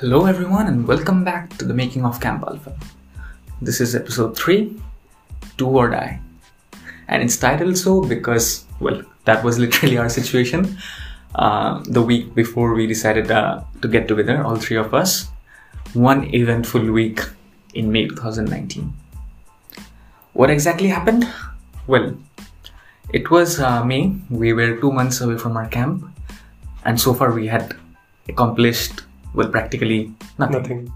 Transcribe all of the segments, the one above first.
Hello, everyone, and welcome back to the making of Camp Alpha. This is episode 3 Do or Die. And it's titled so because, well, that was literally our situation. Uh, the week before we decided uh, to get together, all three of us, one eventful week in May 2019. What exactly happened? Well, it was uh, May, we were two months away from our camp, and so far we had accomplished, well, practically nothing. Nothing.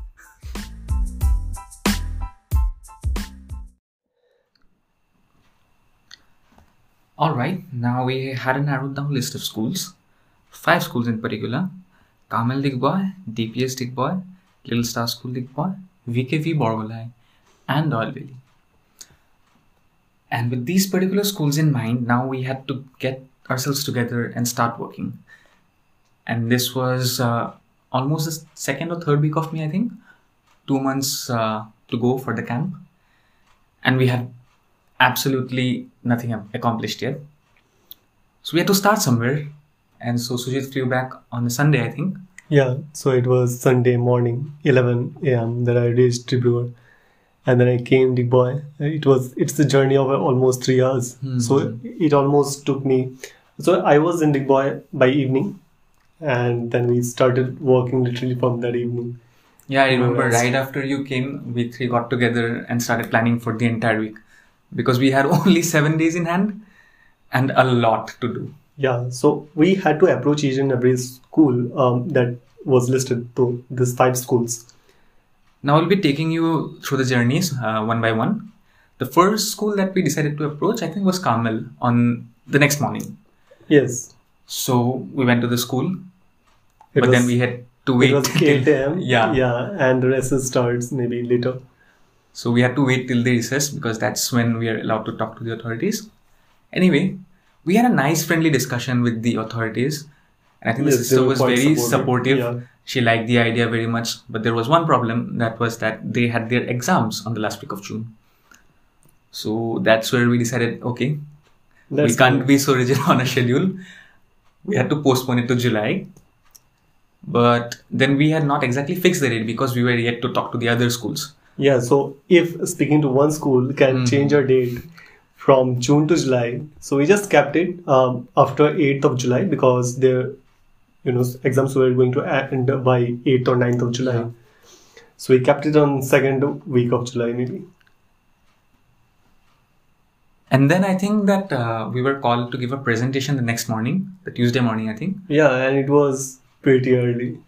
Alright, now we had a narrowed down list of schools, five schools in particular Carmel Digboy, DPS Digboy, Little Star School Digboy, VKV Borgolai, and Oil Valley. And with these particular schools in mind, now we had to get ourselves together and start working. And this was uh, almost the second or third week of May, I think. Two months uh, to go for the camp. And we had absolutely nothing accomplished yet. So we had to start somewhere. And so Sujit flew back on a Sunday, I think. Yeah, so it was Sunday morning, 11 a.m. that I reached Tribhuvan. And then I came to Boy. It was it's the journey of almost three hours. So it almost took me. So I was in Digboy by evening, and then we started working literally from that evening. Yeah, I remember right after you came, we three got together and started planning for the entire week because we had only seven days in hand and a lot to do. Yeah, so we had to approach each and every school um, that was listed to these five schools. Now I'll be taking you through the journeys uh, one by one. The first school that we decided to approach, I think, was Carmel on the next morning. Yes, So we went to the school, it but was, then we had to wait. it was till- 8 a.m. Yeah. yeah, and the recess starts maybe later. So we had to wait till the recess because that's when we are allowed to talk to the authorities. Anyway, we had a nice, friendly discussion with the authorities, and I think the Yes, they sister was very supportive. supportive. Yeah. She liked the idea very much, but there was one problem that was that they had their exams on the last week of June. So that's where we decided, okay, That's we can't cool. be so rigid on a schedule. We had to postpone it to July. But then we had not exactly fixed the date because we were yet to talk to the other schools. Yeah, so if speaking to one school can Mhm. change our date from June to July, so we just kept it um, after 8th of July because their you know exams were going to end by 8th or 9th of July. Yeah. So we kept it on second week of July maybe. And then I think that uh, we were called to give a presentation the next morning, the Tuesday morning, I think. Yeah, and it was pretty early.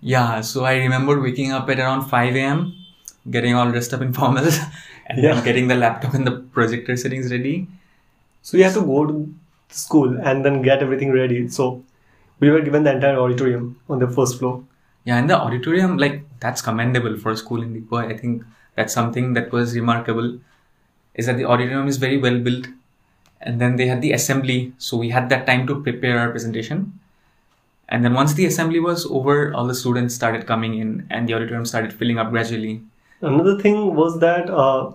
Yeah, so I remember waking up at around 5 a.m., getting all dressed up in formals, and Yeah. then getting the laptop and the projector settings ready. So we had to go to school and then get everything ready. So we were given the entire auditorium on the first floor. Yeah, and the auditorium, like, that's commendable for a school in Digboy. I think that's something that was remarkable, is that the auditorium is very well built. And then they had the assembly, so we had that time to prepare our presentation. And then once the assembly was over, all the students started coming in, and the auditorium started filling up gradually. Another thing was that uh,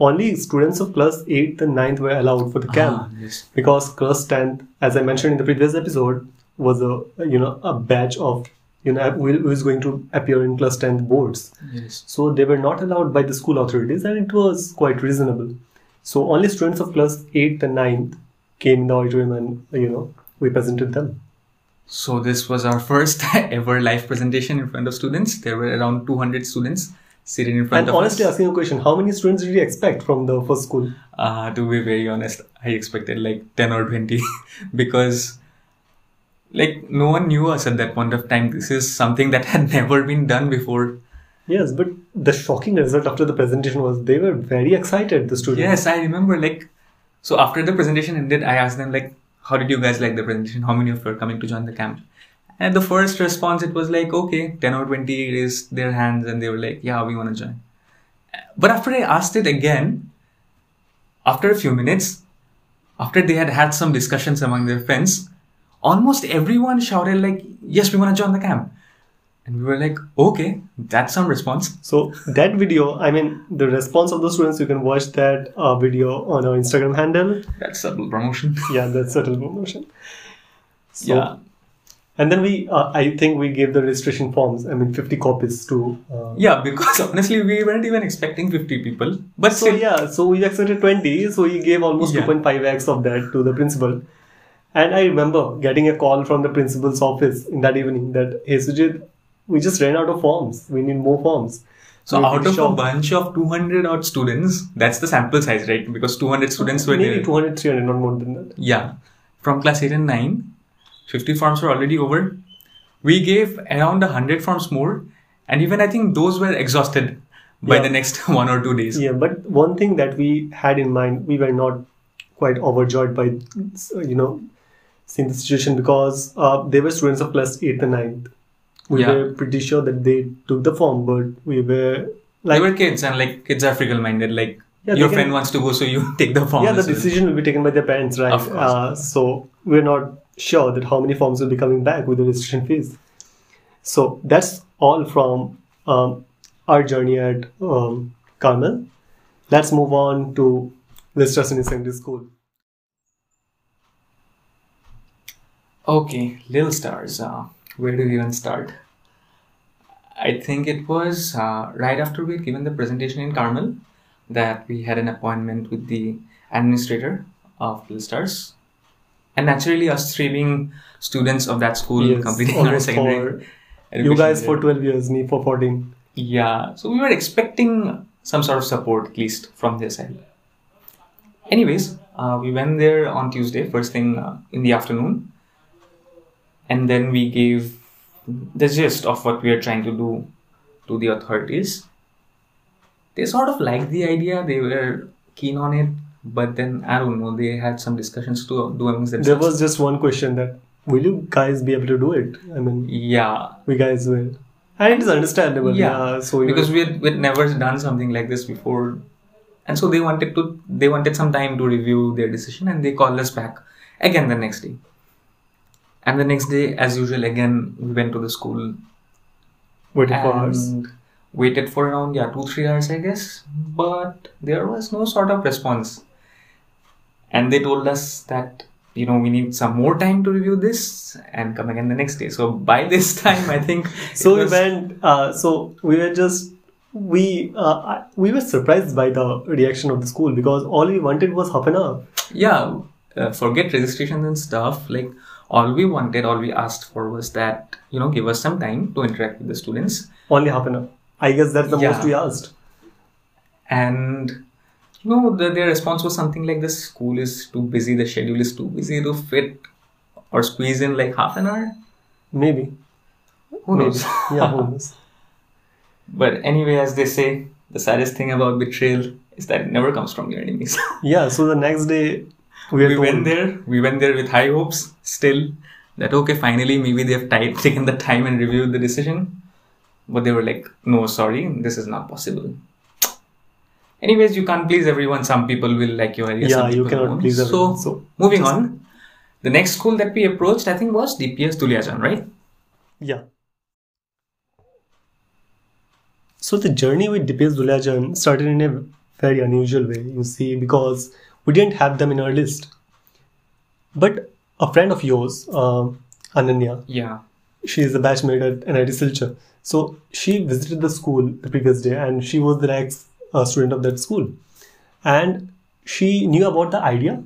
only students of class 8th and 9th were allowed for the camp Ah, yes. because class 10th, as I mentioned in the previous episode, was a you know a batch of you know who who is going to appear in class 10th boards. Yes. So they were not allowed by the school authorities, and it was quite reasonable. So only students of class 8th and 9th came in the auditorium, and you know we presented them. So this was our first ever live presentation in front of students. There were around 200 students sitting in front of. And of honestly, us. asking a question, how many students did you expect from the first school? Uh, to be very honest, I expected like 10 or 20 because like no one knew us at that point of time. This is something that had never been done before. Yes, but the shocking result after the presentation was they were very excited, the students. Yes, I remember like so after the presentation ended, I asked them like, how did you guys like the presentation? How many of you are coming to join the camp? And the first response it was like, okay, 10 or 20 raised their hands and they were like, yeah, we want to join. But after I asked it again, after a few minutes, after they had had some discussions among their friends, almost everyone shouted like, yes, we want to join the camp. And we were like, okay, that's some response. So that video, I mean, the response of the students, you can watch that uh, video on our Instagram handle. That's subtle promotion. Yeah, that's subtle promotion. So, yeah. And then we, uh, I think we gave the registration forms. I mean, 50 copies to. Uh, Yeah, because honestly, we weren't even expecting 50 people. But so still, yeah, so we accepted 20. So we gave almost Yeah. 2.5x of that to the principal. And I remember getting a call from the principal's office in that evening that, hey Sujit, we just ran out of forms. We need more forms. so We out of a bunch of 200 odd students, that's the sample size, right? Because 200 students were maybe there. 200, 300, not more than that. Yeah. From class 8 and 9, 50 forms were already over. We gave around 100 forms more, and even I think those were exhausted by Yeah. the next one or two days. Yeah, but one thing that we had in mind, we were not quite overjoyed by, you know, seeing the situation because uh, they were students of class 8th and 9th. We Yeah. were pretty sure that they took the form, but we were like, they were kids, and like kids are fickle minded. Like Yeah, your can- friend wants to go, so you take the form. yeah, the well. decision will be taken by their parents, right? Of course. Uh, so we're not sure that how many forms will be coming back with the registration fees. So that's all from um, our journey at um, Carmel. Let's move on to Little Star Senior Secondary School. Okay, Little Stars. Uh, where do we even start? I think it was uh, right after we had given the presentation in Carmel that we had an appointment with the administrator of Little Stars. And naturally, us three being students of that school, Yes, completing our secondary. for you guys there. for 12 years, me for 14. Yeah, so we were expecting some sort of support at least from their side. Anyways, uh, we went there on Tuesday, first thing uh, in the afternoon, and then we gave the gist of what we are trying to do to the authorities. They sort of liked the idea, they were keen on it, but then I don't know, they had some discussions to do amongst There was just one question that will you guys be able to do it? I mean, yeah, we guys will. And it is understandable. Yeah, Yeah. so because we had, we had never done something like this before and so they wanted to they wanted some time to review their decision and they called us back again the next day and the next day as usual again we went to the school waited for hours. waited for around yeah two three hours i guess but there was no sort of response and they told us that you know we need some more time to review this and come again the next day so by this time i think So it we went. Uh, so we were just we uh, we were surprised by the reaction of the school because all we wanted was half an hour. yeah uh, forget registrations and stuff like all we wanted all we asked for was that you know give us some time to interact with the students Only half an hour. I guess that's the Yeah. most we asked. and you know the, their response was something like the school is too busy the schedule is too busy to fit or squeeze in like half an hour Maybe. who Maybe. knows yeah, who knows? but anyway as they say the saddest thing about betrayal is that it never comes from your enemies Yeah. So the next day we, we went there we went there with high hopes still that okay finally maybe they've ti- taken the time and reviewed the decision but they were like no sorry this is not possible anyways you can't please everyone some people will like your idea Yeah, you cannot won't. please so, everyone, so moving just- on the next school that we approached i think was dps duliajan right Yeah. So the journey with DPS Duliajan started in a very unusual way, you see, because we didn't have them in our list. But a friend of yours, uh, Ananya, yeah she is a batchmate at NIT Silchar. So she visited the school the previous day and she was the next uh, student of that school. And she knew about the idea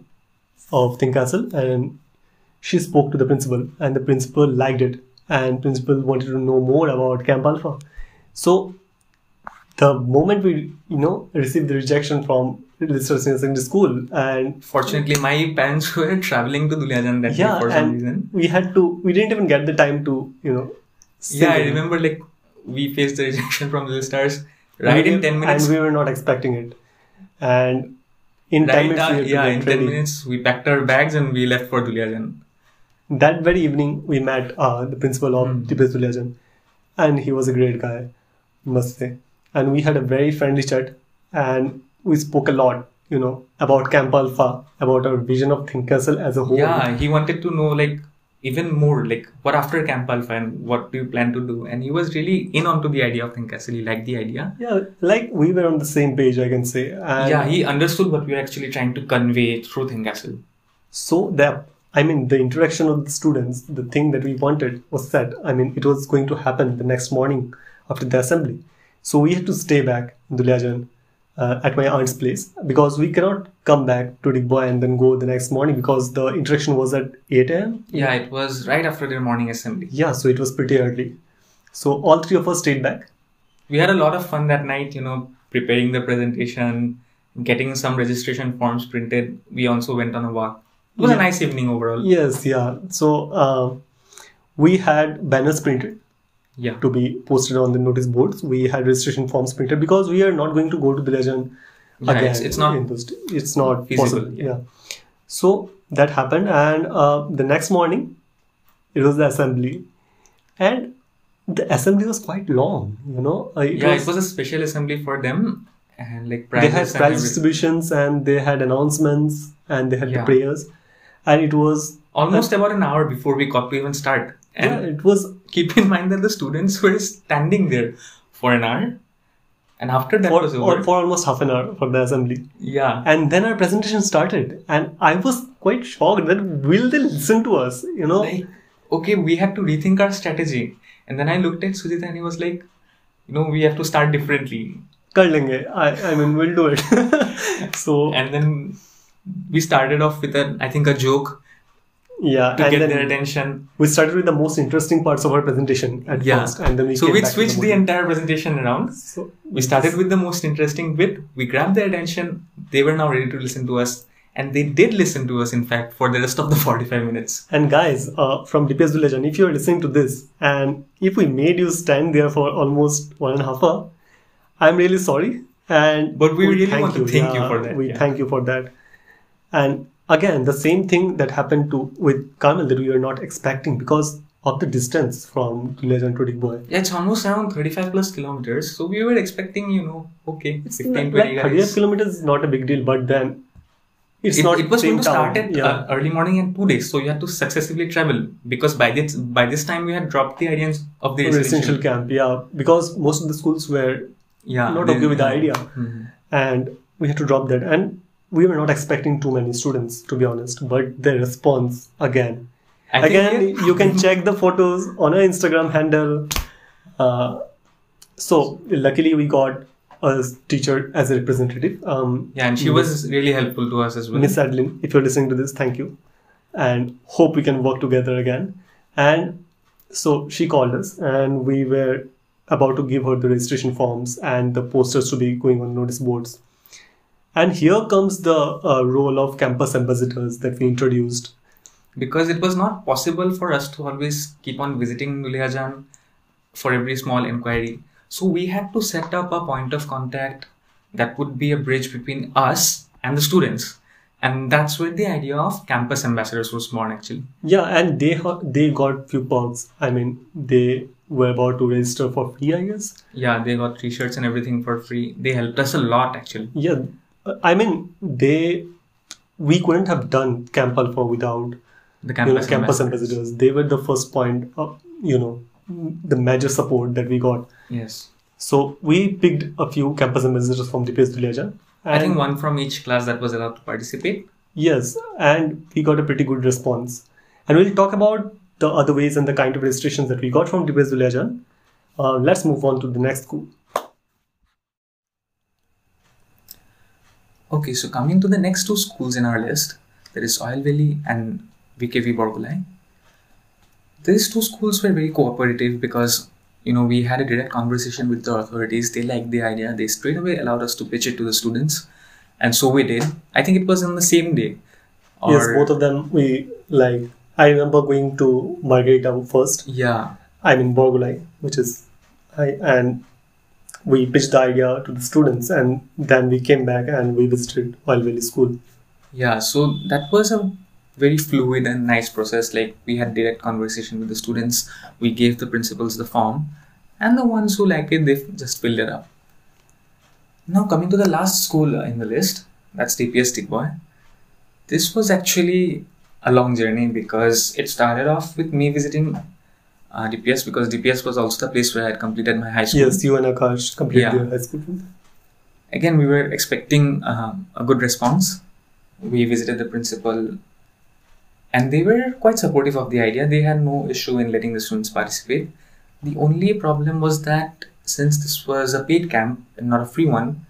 of Think Castle and she spoke to the principal and the principal liked it and principal wanted to know more about Camp Alpha. So the moment we, you know, received the rejection from Little Star Senior the School and fortunately my parents were traveling to duliajan that yeah, day for some and reason we had to, we didn't even get the time to, you know, yeah i remember like we faced the rejection from the stars right We- in 10 minutes and we were not expecting it and in 10 minutes uh, we yeah, in 10 ready. minutes we packed our bags and we left for Duliajan. that very evening we met uh, the principal of Hmm. DPS Duliajan and he was a great guy must say and we had a very friendly chat and we spoke a lot you know about Camp Alpha about our vision of Think as a whole Yeah, he wanted to know like even more like what after Camp Alpha and what do you plan to do? And he was really in onto the idea of Think Castle. He liked the idea. yeah like we were on the same page I can say and yeah, he understood what we were actually trying to convey through Think So the I mean, the interaction of the students, the thing that we wanted was set. I mean, it was going to happen the next morning after the assembly. So we had to stay back in Duliajan uh, at my aunt's place because we cannot come back to Digboy and then go the next morning because the interaction was at 8 a.m. Yeah, it was right after their morning assembly. Yeah, so it was pretty early. So all three of us stayed back. We had a lot of fun that night, you know, preparing the presentation, getting some registration forms printed. We also went on a walk. It was Yeah. a nice evening overall. Yes, yeah. So uh, we had banners printed Yeah. to be posted on the notice boards. We had registration forms printed because we are not going to go to the legend Yeah, again. it's- it's not in those, it's not feasible, possible. yeah. Yeah. So that happened, and uh, the next morning, it was the assembly, and the assembly was quite long. You know, Uh, it yeah, was, it was a special assembly for them and like they had and prize distributions and they had announcements and they had Yeah. the prayers, and it was almost about an hour before we got to even start. And yeah, it was keep in mind that the students were standing there for an hour, and after that for, was over, for almost half an hour for the assembly. yeah, And then our presentation started, and I was quite shocked that will they listen to us? You know, like okay, we had to rethink our strategy. And then I looked at Sujit and he was like, you know, we have to start differently. I, I mean, we'll do it. so And then we started off with a, I think, a joke yeah, to and get their attention. we started with the most interesting parts of our presentation at Yeah. first, and then we so we switched the model. entire presentation around. So We started with the most interesting bit. We grabbed their attention. They were now ready to listen to us. And they did listen to us, in fact, for the rest of the 45 minutes. And guys, uh, from DPS Village, Legend, if you're listening to this, and if we made you stand there for almost one and a half hour, I'm really sorry. And But we really want to thank you for that, We yeah. thank you for that. And again, the same thing that happened to with Carmel that we were not expecting because of the distance from Duliajan to Digboy. Yeah, it's almost around 35 plus kilometers. So we were expecting, you know, okay, 15, 20 like 35 guys. kilometers is not a big deal, but then it's It, not it was same going to start town. at yeah. uh, early morning and two days, so you had to successively travel because by this by this time we had dropped the ideas of the residential residential. camp, yeah, because most of the schools were Yeah, not okay with the idea. Mhm. and we had to drop that and we were not expecting too many students to be honest but the response again. I think again you can check the photos on our instagram handle. Uh, so luckily we got a teacher as a representative. Um, Yeah, and she was really helpful to us as well. miss adlin if you're listening to this thank you. And hope we can work together again. And so she called us and we were about to give her the registration forms and the posters to be going on notice boards and here comes the uh, role of campus ambassadors that we introduced because it was not possible for us to always keep on visiting Duliajan for every small inquiry. So we had to set up a point of contact that would be a bridge between us and the students. And that's where the idea of campus ambassadors was born actually. yeah and they ha- they got few perks i mean they were about to register for free i guess Yeah, they got t-shirts and everything for free. They helped us a lot actually. yeah i mean they we couldn't have done camp alpha without The you know, campus, campus ambassadors. ambassadors. They were the first point, of, you know, the major support that we got. Yes. So we picked a few campus ambassadors from the DPS Duliajan. I think one from each class that was allowed to participate. Yes, and we got a pretty good response. And we'll talk about the other ways and the kind of registrations that we got from DPS Duliajan. Uh, let's move on to the next school. Okay, so coming to the next two schools in our list, there is Oil Valley and VKV Borgolai. These two schools were very cooperative because you know we had a direct conversation with the authorities. They liked the idea. They straight away allowed us to pitch it to the students, and so we did. I think it was on the same day. yes, both of them we like. I remember going to Margherita first. Yeah, I mean Borgolai, which is I and we pitched the idea to the students and then we came back and we visited Oil Valley School. yeah. So that was a very fluid and nice process. Like we had direct conversation with the students. We gave the principals the form, and the ones who liked it, they just filled it up. Now coming to the last school uh, in the list, that's DPS Digboy. This was actually a long journey because it started off with me visiting uh, DPS because DPS was also the place where I had completed my high school. Yes, you and Akash completed Yeah. your high school. Again, we were expecting um, a good response. We visited the principal and they were quite supportive of the idea. They had no issue in letting the students participate. The only problem was that since this was a paid camp and not a free one,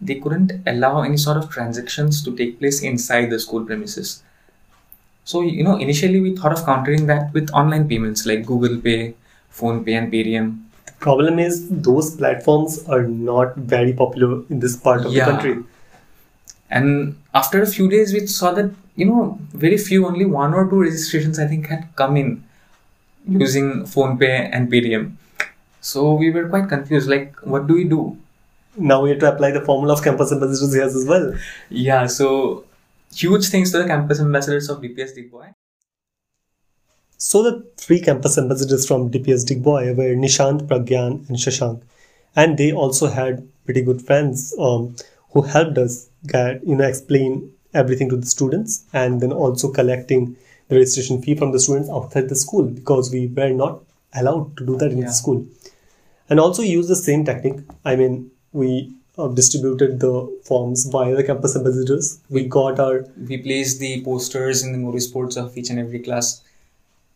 they couldn't allow any sort of transactions to take place inside the school premises. So, you know, initially we thought of countering that with online payments like Google Pay, PhonePe, and Paytm. The problem is those platforms are not very popular in this part of Yeah. the country. And after a few days, we saw that, you know, very few, only one or two registrations, I think, had come in using PhonePe and Paytm. So we were quite confused like, what do we do? Now we have to apply the formula of campus ambassadors here as well. Yeah, so huge thanks to the campus ambassadors of DPS Digboy. So the three campus ambassadors from DPS Digboy were Nishant, Pragyan, and Shashank, and they also had pretty good friends um, who helped us get you know explain everything to the students, and then also collecting the registration fee from the students outside the school because we were not allowed to do that in Yeah. the school, and also use the same technique. I mean, we uh, distributed the forms via the campus ambassadors. We got our We placed the posters in the notice boards of each and every class.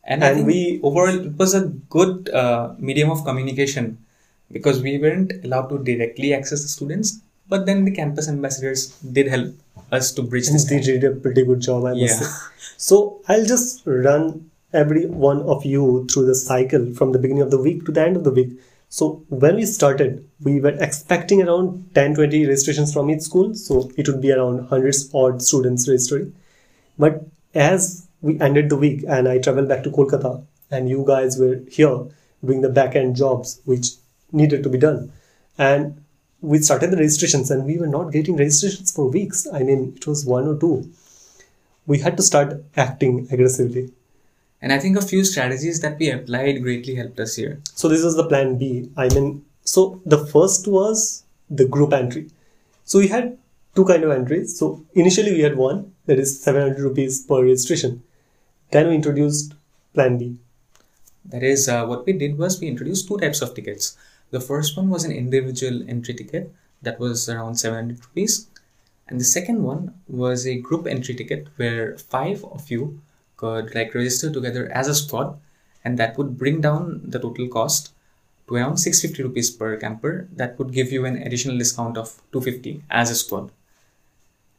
And, I And we- overall it was a good uh, medium of communication because we weren't allowed to directly access the students, but then the campus ambassadors did help us to bridge this. they did a pretty good job, I must Yeah. say. So I'll just run every one of you through the cycle from the beginning of the week to the end of the week. So when we started, we were expecting around 10 20 registrations from each school. So it would be around hundreds odd students registering. But as we ended the week and I traveled back to Kolkata and you guys were here doing the back end jobs which needed to be done. And we started the registrations and we were not getting registrations for weeks. I mean, it was one or two. We had to start acting aggressively. And I think a few strategies that we applied greatly helped us here. So this was the plan B. I mean, so the first was the group entry. So we had two kind of entries. So initially we had one that is 700 rupees per registration. Then we introduced plan B. That is, uh, what we did was we introduced two types of tickets. The first one was an individual entry ticket that was around 700 rupees, and the second one was a group entry ticket where five of you could like register together as a squad, and that would bring down the total cost to around 650 rupees per camper. That would give you an additional discount of 250 as a squad.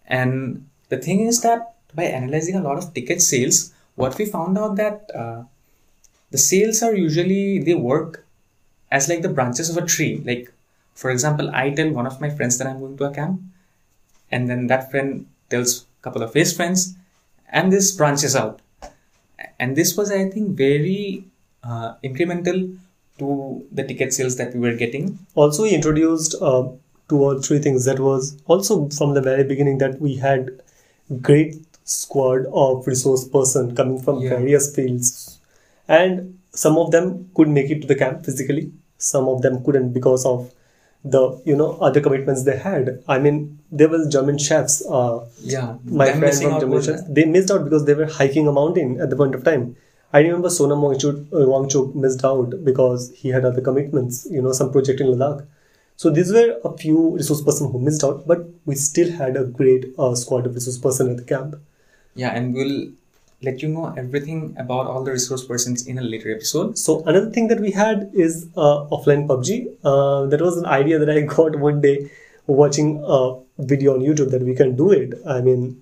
And the thing is that by analyzing a lot of ticket sales, what we found out that uh, the sales are usually they work as like the branches of a tree. Like for example, I tell one of my friends that I'm going to a camp, and then that friend tells a couple of his friends, and this branches out. And this was, I think, very uh, incremental to the ticket sales that we were getting. Also, we introduced uh, two or three things that was also from the very beginning that we had great squad of resource person coming from Yeah. various fields and some of them could make it to the camp physically some of them couldn't because of the you know other commitments they had. I mean there were german chefs uh, Yeah, my them friend from German chefs, they missed out because they were hiking a mountain at the point of time. I remember sonam wangchuk, uh, wangchuk missed out because he had other commitments you know some project in ladakh. So these were a few resource person who missed out but we still had a great uh, squad of resource person at the camp. Yeah, and we'll let you know everything about all the resource persons in a later episode. So another thing that we had is uh, offline PUBG. Uh, that was an idea that I got one day watching a video on YouTube that we can do it. I mean,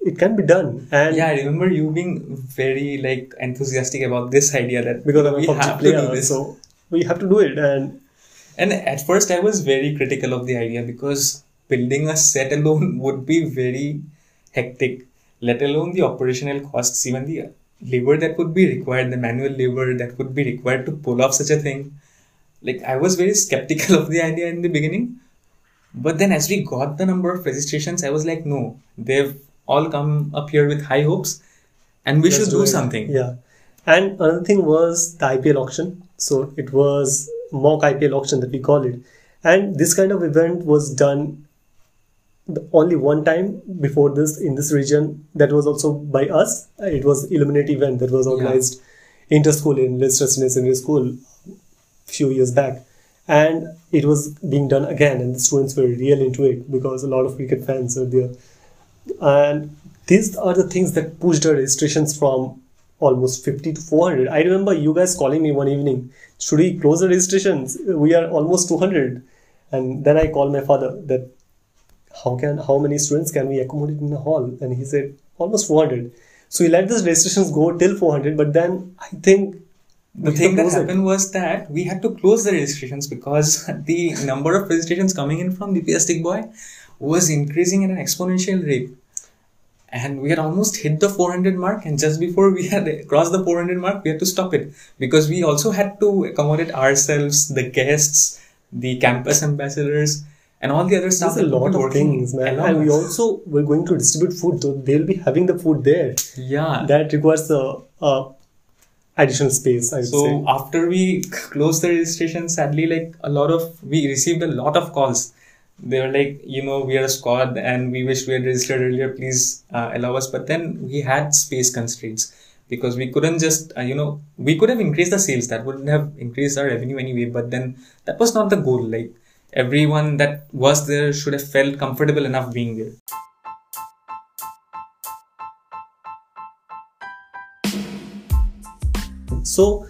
it can be done, and Yeah, I remember you being very like enthusiastic about this idea that because I'm a we PUBG have to player, do this. so we have to do it. And And at first, I was very critical of the idea because building a set alone would be very hectic, let alone the operational costs, even the labor that would be required, the manual labor that would be required to pull off such a thing. Like, I was very skeptical of the idea in the beginning. But then, as we got the number of registrations, I was like, no, they've all come up here with high hopes and we should do it. something. Yeah. And another thing was the IPL auction. So it was mock IPL auction that we call it. And this kind of event was done the only one time before this in this region. That was also by us. It was Illuminati event that was organized inter-school in Little Star Senior School few years back. And it was being done again, and the students were real into it because a lot of cricket fans are there. And these are the things that pushed our registrations from almost 50 to 400 i remember you guys calling me one evening should we close the registrations we are almost 200 and then i called my father that how can how many students can we accommodate in the hall? And he said almost 400 so he let the registrations go till 400 but then i think the thing that happened it. was that we had to close the registrations because the number of registrations coming in from DPS Digboy was increasing at an exponential rate. And we had almost hit the 400 mark and just before we had crossed the 400 mark we had to stop it. Because we also had to accommodate ourselves the guests the campus ambassadors and all the other stuff There's a lot of things man and we also we're going to distribute food so they'll be having the food there yeah that requires a, a additional space I so say. after we closed the registration sadly like a lot of we received a lot of calls they were like, you know, we are a squad and we wish we had registered earlier. Please uh, allow us. But then we had space constraints because we couldn't just, uh, you know, we could have increased the sales. That wouldn't have increased our revenue anyway. But then that was not the goal. Like everyone that was there should have felt comfortable enough being there. So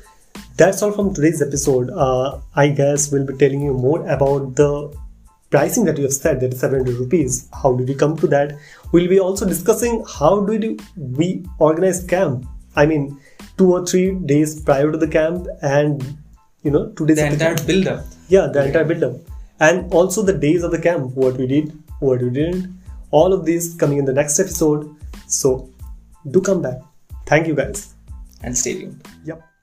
that's all from today's episode. Uh, I guess we'll be telling you more about the pricing that you have said that is 700 rupees. How did we come to that? We'll be also discussing how do we organize camp. I mean two or three days prior to the camp and you know two days the entire the build up yeah the entire build up and also the days of the camp what we did what we didn't. All of these coming in the next episode. So do come back. Thank you guys. And stay tuned. Yep